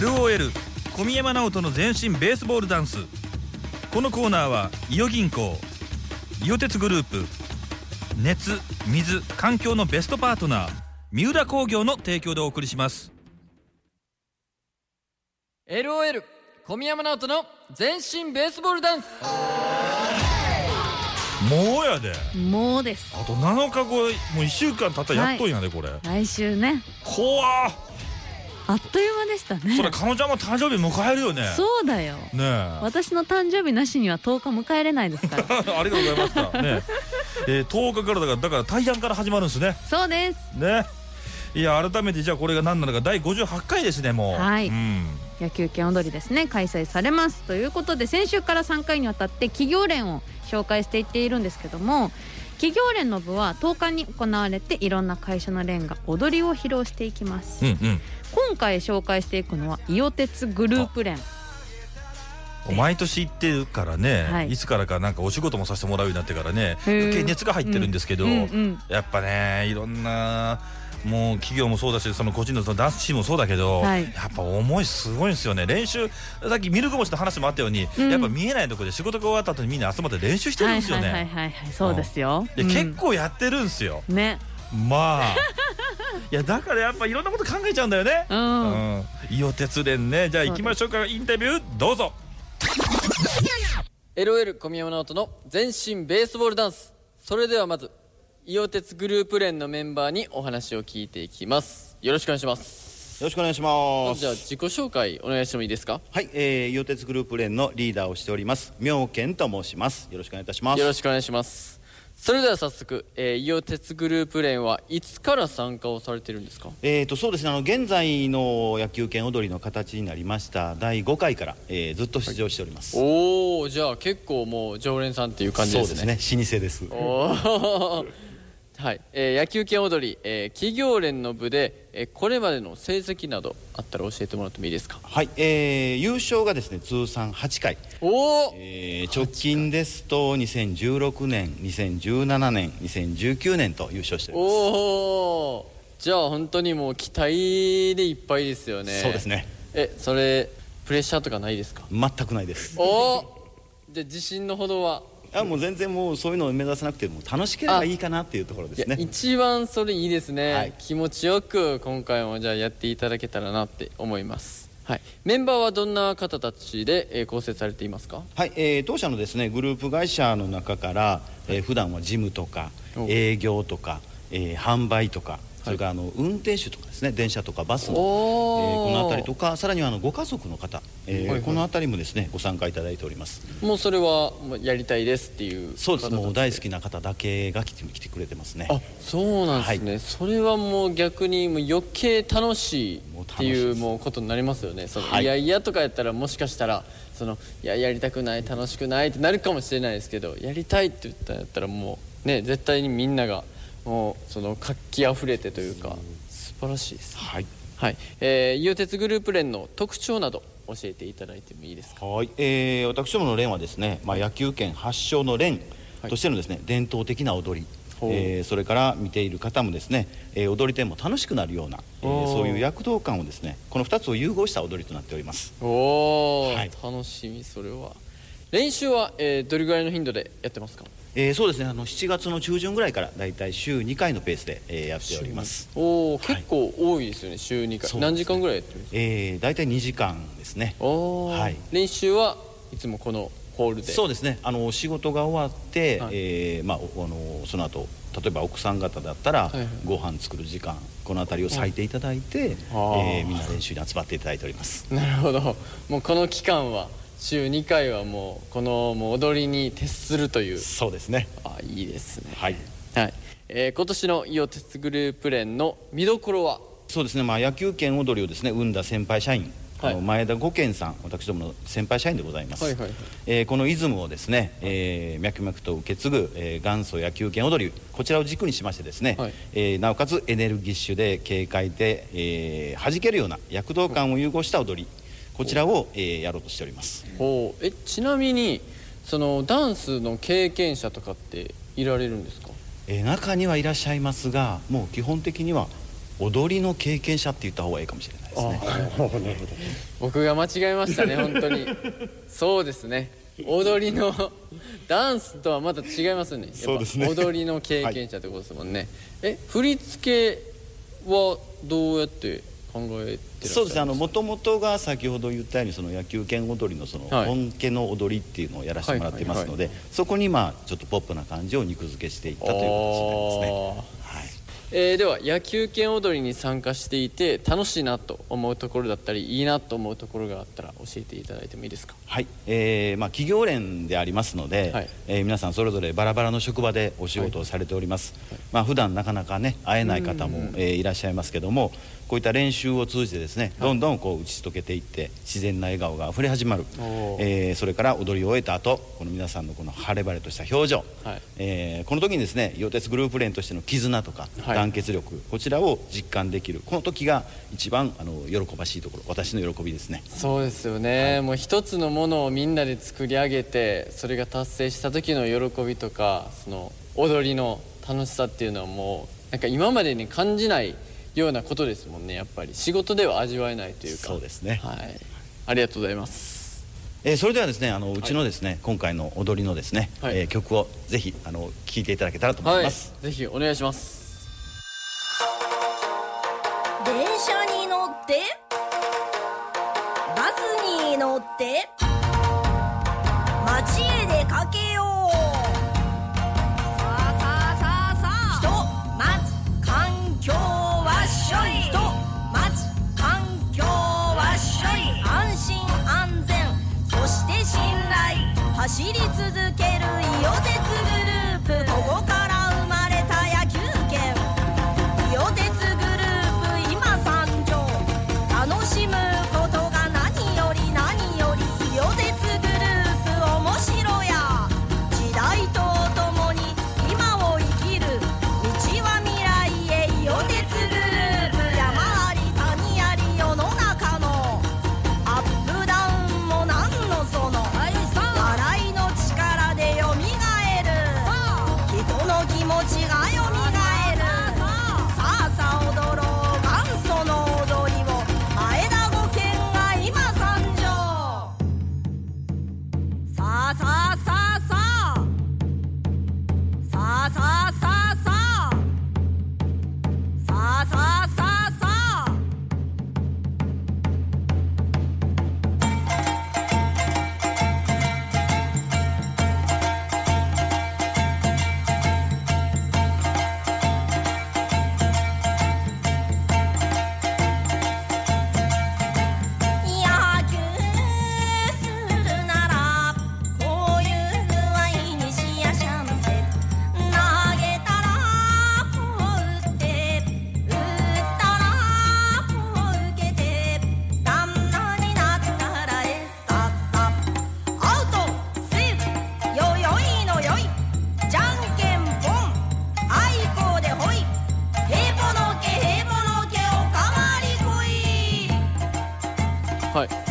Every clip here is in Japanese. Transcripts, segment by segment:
LOL 小宮山直人の全身ベースボールダンス。このコーナーは伊予銀行伊予鉄グループ熱水環境のベストパートナー三浦工業の提供でお送りします。LOL 小宮山直人の全身ベースボールダンス。もうやで。もうです。あと7日後もう1週間経ったらやっとんやでこれ。来週ね。怖っあっという間でしたね。それ彼女も誕生日迎えるよね。そうだよ。ねえ。私の誕生日なしには10日迎えれないですから。ありがとうございましたねえ。ー、10日からだからだから大安から始まるんですね。そうです。ねいや改めてじゃあこれが何なのか第58回ですねもう。はい。うん。野球拳踊りですね。開催されます。ということで先週から3回にわたって企業連を紹介していっているんですけども企業連の部は10日に行われていろんな会社の連が踊りを披露していきます。うんうん。今回紹介していくのは伊予鉄グループ連。毎年行ってるからね、はい。い、つからかなんかお仕事もさせてもらうようになってからね余計熱が入ってるんですけど、うんうん。やっぱねいろんなもう企業もそうだしその個人のそのダンスチームもそうだけど、はい。やっぱ思いすごいんですよね。練習さっきミルク星の話もあったように、うん。やっぱ見えないところで仕事が終わった後にみんな集まって練習してるんですよね、はいはいはいはいはいそうですよ、でうん。結構やってるんですよ。ね。まあ。いやだからやっぱいろんなこと考えちゃうんだよね。うん、うん。伊予鉄連ね。じゃあ行きましょうか。インタビューどうぞ。LOL 小宮山直人の全身ベースボールダンス。それではまず伊予鉄グループ連のメンバーにお話を聞いていきます。よろしくお願いします。よろしくお願いします。じゃあ自己紹介お願いしてもいいですか？はい、えー、伊予鉄グループ連のリーダーをしております。妙健と申します。よろしくお願いいたします。よろしくお願いします。それでは早速、えー、伊予鉄グループ連はいつから参加をされてるんですか？えーとそうですね。あの現在の野球拳踊りの形になりました。第5回から、えーずっと出場しております。おおじゃあ結構もう常連さんっていう感じですね。そうですね。老舗です。おーはい、えー野球拳踊り、えー企業連の部で、えーこれまでの成績などあったら教えてもらってもいいですか？はい、えー優勝がですね通算8回、おおえー直近ですと2016年2017年2019年と優勝しております。おおじゃあ本当にもう期待でいっぱいですよね。そうですね。えそれプレッシャーとかないですか？全くないです。おおじゃあ自信のほどは？あもう全然もうそういうのを目指さなくても楽しければいいかなっていうところですね。一番それいいですね、はい。気持ちよく今回もじゃあやっていただけたらなって思います。はい。メンバーはどんな方たちで、えー構成されていますか？はい、えー当社のですねグループ会社の中から、えー普段は事務とかお営業とか、えー販売とかそれからあの運転手とかですね電車とかバスの、えーこの辺りとかさらにはあのご家族の方、えーはいはい。この辺りもですねご参加いただいております。もうそれはやりたいですっていうそうです。もう大好きな方だけが来て来てくれてますね。あそうなんですね、それはもう逆にもう余計楽しいっていうもうことになりますよね。その、はい。い、やいやとかやったらもしかしたらそのいややりたくない楽しくないってなるかもしれないですけどやりたいって言ったんやったらもうね絶対にみんながもうその活気あふれてというか素晴らしいですはい。はい、えー、伊予鉄グループ連の特徴など教えていただいてもいいですか？はい、えー私どもの連はですね、まあ、野球拳発祥の連としてのですね、伝統的な踊り、えーそれから見ている方もですね、えー踊り手も楽しくなるような、えーそういう躍動感をですねこの2つを融合した踊りとなっております。おお、はい。楽しみそれは。練習は、えーどれぐらいの頻度でやってますか？えーそうですね。あの7月の中旬ぐらいからだいたい週2回のペースで、えーやっております。おお、はい。結構多いですよね週2回、ね。何時間ぐらいやってるんですか？えー、大体2時間ですね。おお、はい。練習はいつもこのホールで？そうですね。あの仕事が終わって、はい。えーまあ、おあのその後例えば奥さん方だったら、はいはい。ご飯作る時間この辺りを割いていただいて、あー。えーみんな練習に集まっていただいております。なるほど。もうこの期間は週2回はもうこのもう踊りに徹するという。そうですね。あいいですね。はい。はい、えー今年の伊予鉄グループ連の見どころは？そうですね、まあ、野球拳踊りをですね生んだ先輩社員、はい。前田五健さん私どもの先輩社員でございます、はいはいはい。えーこのイズムをですね、えー脈々と受け継ぐ、えー元祖野球拳踊りこちらを軸にしましてですね、はい。えーなおかつエネルギッシュで軽快で、えー弾けるような躍動感を融合した踊りこちらを、えーやろうとしております。ほう。えちなみにそのダンスの経験者とかっていられるんですか？えー中にはいらっしゃいますがもう基本的には踊りの経験者って言った方がいいかもしれないですね。僕が間違えましたね 本当に。そうですね。踊りのダンスとはまた違いますね。やっぱそうですね。踊りの経験者ってことですもんね、え振り付けはどうやって考えてそうですね。あの元々が先ほど言ったようにその野球拳踊りのそのはい。本家の踊りっていうのをやらせてもらってますので、そこにまあちょっとポップな感じを肉付けしていったという形になりますね。はいえーでは野球拳踊りに参加していて楽しいなと思うところだったりいいなと思うところがあったら教えていただいてもいいですか？はい、えーまあ、企業連でありますので、はい。えー皆さんそれぞれバラバラの職場でお仕事をされております、まあ普段なかなかね会えない方も、えーいらっしゃいますけどもこういった練習を通じてですね、どんどんこう打ち解けていって自然な笑顔があふれ始まる。えーそれから踊りを終えた後この皆さんのこの晴れ晴れとした表情、はい。えーこの時にですね溶鉄グループ連としての絆とかはい団結力、こちらを実感できるこの時が一番あの喜ばしいところ私の喜びですね。そうですよね、もう一つのものをみんなで作り上げてそれが達成した時の喜びとかその踊りの楽しさっていうのはもうなんか今までに感じないようなことですもんねやっぱり。仕事では味わえないというか。そうですね。はい。ありがとうございます。えーそれではですねあのうちのですね、今回の踊りのですね、はい。えー曲をぜひあの聴いていただけたらと思はいいます、ぜひお願いしますって。バスに乗って。街へ出かけよう。さあさあさあさあ。人街環境はっしょい。人街環境はっしょい。安心安全。そして信頼。走り続ける伊予鉄グループ。ここから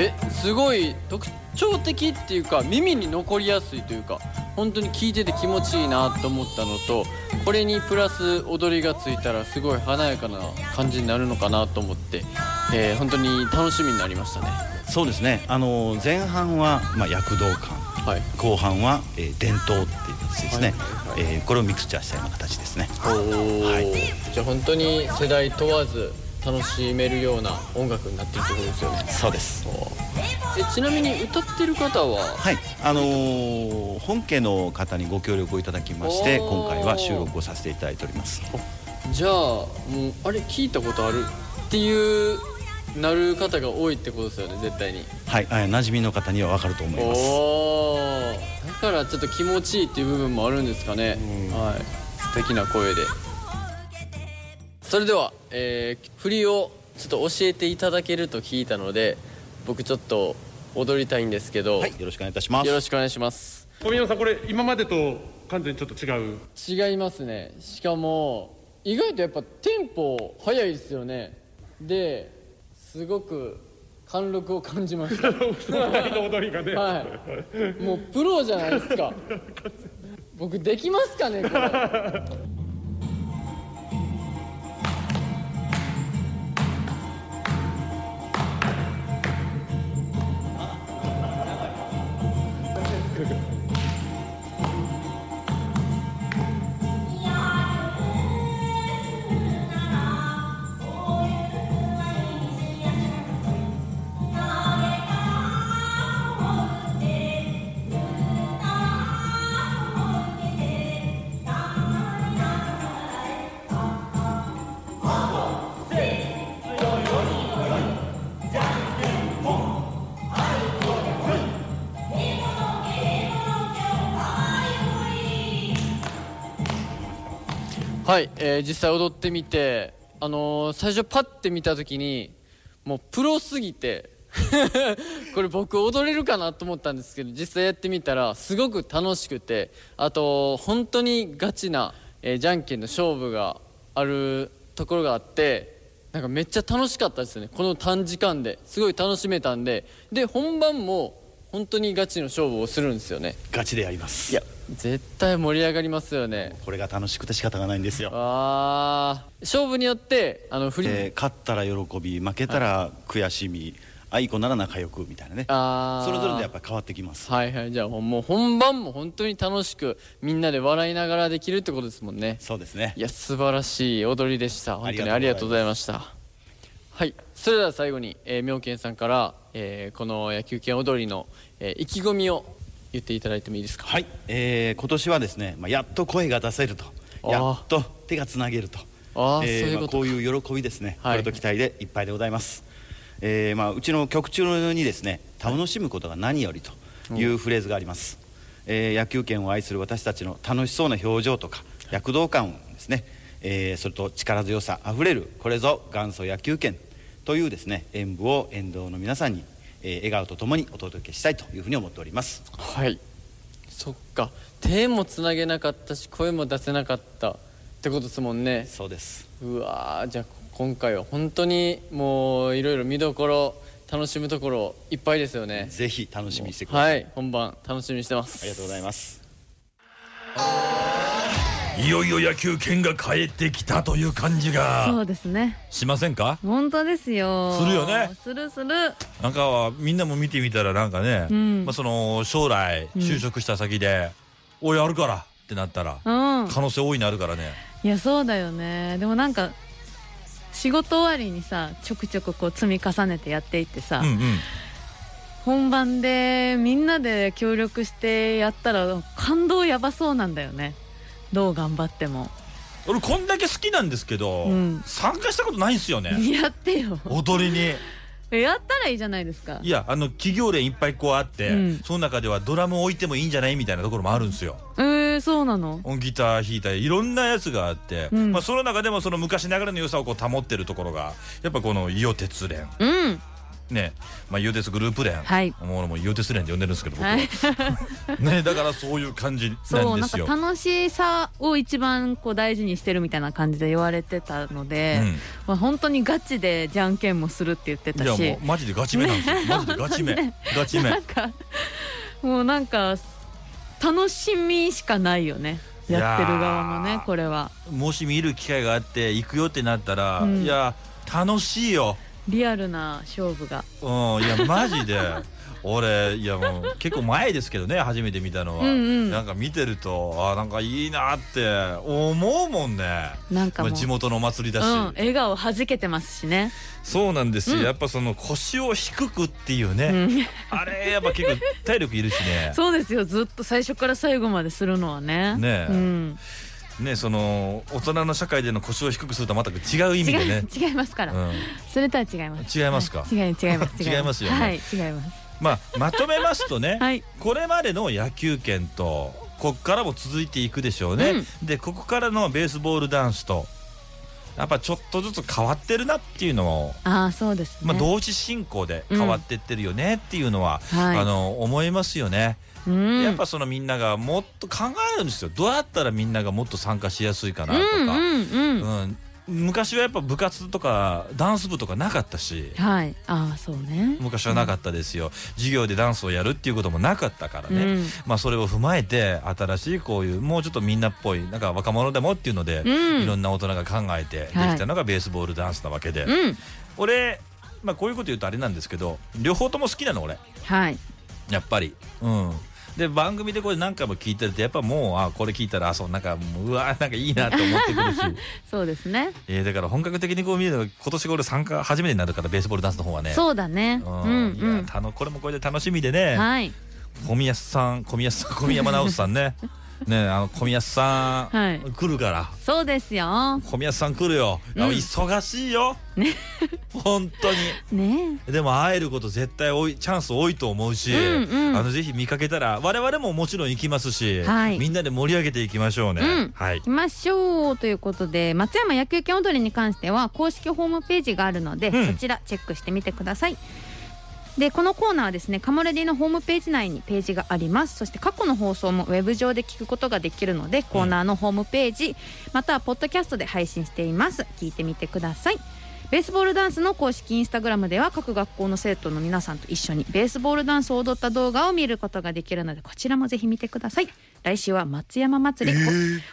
えすごい特徴的っていうか耳に残りやすいというか本当に聞いてて気持ちいいなと思ったのとこれにプラス踊りがついたらすごい華やかな感じになるのかなと思って、えー本当に楽しみになりましたね。そうですね。あの前半は、まあ、躍動感。はい。後半は、えー伝統っていう形ですね、はいはいえーこれをミクスチャーしたような形ですね。おー。じゃあ本当に世代問わず楽しめるような音楽になってるってことですよね。そうです。えちなみに歌ってる方は？はい。あのー本家の方にご協力をいただきまして今回は収録をさせていただいております。じゃあもうあれ聞いたことあるっていうなる方が多いってことですよね絶対に。はい、あ馴染みの方には分かると思います。だからちょっと気持ちいいっていう部分もあるんですかね。はい。素敵な声でそれでは、えー振りをちょっと教えていただけると聞いたので僕ちょっと踊りたいんですけど、はいよろしくお願いいたします。よろしくお願いします。小宮山さんこれ今までと完全にちょっと違う？違いますね。しかも意外とやっぱテンポ速いですよね。ですごく貫禄を感じました。お二人の踊りがね、はい。もうプロじゃないですか。僕できますかねこれはい、えー実際踊ってみてあのー最初パッて見た時にもうプロすぎて これ僕踊れるかなと思ったんですけど実際やってみたらすごく楽しくてあと本当にガチな、えーじゃんけんの勝負があるところがあってなんかめっちゃ楽しかったですね。この短時間ですごい楽しめたんで。で本番も本当にガチの勝負をするんですよね。ガチでやります。いや絶対盛り上がりますよね。これが楽しくて仕方がないんですよ、あ。ー勝負によってあの振り、えー勝ったら喜び負けたら悔しみあいこなら仲良くみたいなね。それぞれでやっぱり変わってきます。はいはい。じゃあもう本番も本当に楽しくみんなで笑いながらできるってことですもんね。そうですね。いや素晴らしい踊りでした。本当にありがとうございましたはい。それでは最後に、えー、妙見さんから、えーこの野球拳踊りの、えー意気込みを言っていただいてもいいですか？はい、えー今年はですね、まあ、やっと声が出せると。やっと手がつなげると。あーえーそういうことか。まあこういう喜びですね、はい。これと期待でいっぱいでございます、えーまあ、うちの曲中にですね楽しむことが何よりとい。うフレーズがあります、えー野球拳を愛する私たちの楽しそうな表情とか躍動感ですね、えーそれと力強さあふれるこれぞ元祖野球拳というですね演舞を沿道の皆さんに、えー笑顔とともにお届けしたいというふうに思っております。はい。そっか。手もつなげなかったし声も出せなかった。ってことですもんね。そうです。うわーじゃあ今回は本当にもういろいろ見どころ楽しむところいっぱいですよね。ぜひ楽しみにしてください、はい。本番楽しみにしてます。ありがとうございますいよいよ野球拳が帰ってきたという感じそがうですね。しませんか？本当ですよ。するよね。するする。なんかはみんなも見てみたらなんかね、うん。まあ、その将来就職した先で「おいやるから」ってなったらうん。可能性大いにあるからね。いやそうだよね。でもなんか仕事終わりにさちょくちょくこう積み重ねてやっていってさ、うんうん。本番でみんなで協力してやったら感動やばそうなんだよねどう頑張っても。俺こんだけ好きなんですけど、うん。参加したことないんですよね。やってよ。踊りに。やったらいいじゃないですか。いやあの企業連いっぱいこうあって、うん。その中ではドラム置いてもいいんじゃないみたいなところもあるんですよ。えー、そうなの？音ギター弾いたりいろんなやつがあって、うん。まあ、その中でもその昔ながらの良さをこう保ってるところがやっぱこの伊予鉄連。うんねまあ、伊予鉄グループ連、はい。もうもう伊予鉄連って呼んでるんですけど僕は、はい。ねだからそういう感じそなんですよ。うなんか楽しさを一番こう大事にしてるみたいな感じで言われてたので、まあ、本当にガチでじゃんけんもするって言ってうん、いやたしもうマジでガチめなんですよ、マジでガチめ、ねガチめ。なんかもうなんか楽しみしかないよね。やってる側もねこれは。もし見る機会があって行くよってなったら、うん。いや楽しいよリアルな勝負が。うんいやマジで。俺いやもう結構前ですけどね初めて見たのは、うんうん。なんか見てるとあなんかいいなって思うもんね。なんかまあ地元のお祭りだし、うん、笑顔はじけてますしね、そうなんですよ、うん。やっぱその腰を低くっていうね、うん、あれやっぱ結構体力いるしね。そうですよ。ずっと最初から最後までするのはね。ねえ。うん、ねその大人の社会での腰を低くするとはまた違う意味で違ねい違いますから、うん、それとは違います。違いますか？はい。違い違います。違いますよね。はい違います。まあまとめますとね、はい。これまでの野球拳とこっからも続いていくでしょうね、でここからのベースボールダンスとやっぱちょっとずつ変わってるなっていうのを、ああそうですね、まあ、同時進行で変わってってるよねっていうのは、はい。あの思いますよね、うん。やっぱそのみんながもっと考えるんですよ。どうやったらみんながもっと参加しやすいかなとか、うんうんうん、うん。昔はやっぱ部活とかダンス部とかなかったし。はい。ああそうね。昔はなかったですよ、授業でダンスをやるっていうこともなかったからね、うん。まあそれを踏まえて新しいこういうもうちょっとみんなっぽいなんか若者でもっていうので、うん。いろんな大人が考えてできたのがベースボールダンスなわけで、うん。俺まあこういうこと言うとあれなんですけど両方とも好きなの俺。はい。やっぱり。うんで番組でこれ何回も聞いてるとやっぱもうあこれ聞いたらあそうなんかもううわなんかいいなって思ってくるし。そうですね。えーだから本格的にこう見るのが今年が俺参加初めてになるからベースボールダンスの方はね。そうだね。うんうん。いやたのこれもこれで楽しみでね、はい。小宮さん小宮さん小宮山直人さんね ねあの小宮さん、はい。来るから。そうですよ。小宮さん来るよ、うん。忙しいよ。本当に。ね。でも会えること絶対多いチャンス多いと思うし、うんうん。あのぜひ見かけたら我々ももちろん行きますし、はい。みんなで盛り上げていきましょうね、うん。はい。行きましょうということで松山野球拳踊りに関しては公式ホームページがあるので、うん。そちらチェックしてみてくださいでこのコーナーはですねカモレディのホームページ内にページがあります。そして過去の放送もウェブ上で聞くことができるのでコーナーのホームページ、またはポッドキャストで配信しています。聞いてみてください。ベースボールダンスの公式インスタグラムでは各学校の生徒の皆さんと一緒にベースボールダンスを踊った動画を見ることができるのでこちらもぜひ見てください。来週は松山祭り、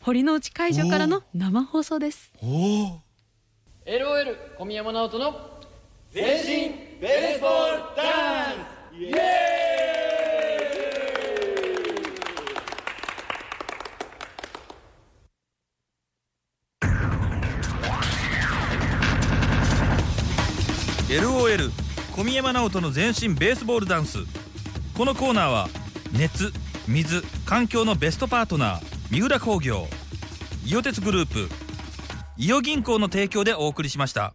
堀之内会場からの生放送です。おお LOL 小宮山直人のベースボールダンスイエーイ LOL 小宮山直人の全身ベースボールダンス。このコーナーは熱水環境のベストパートナー三浦工業。伊予鉄グループ伊予銀行の提供でお送りしました。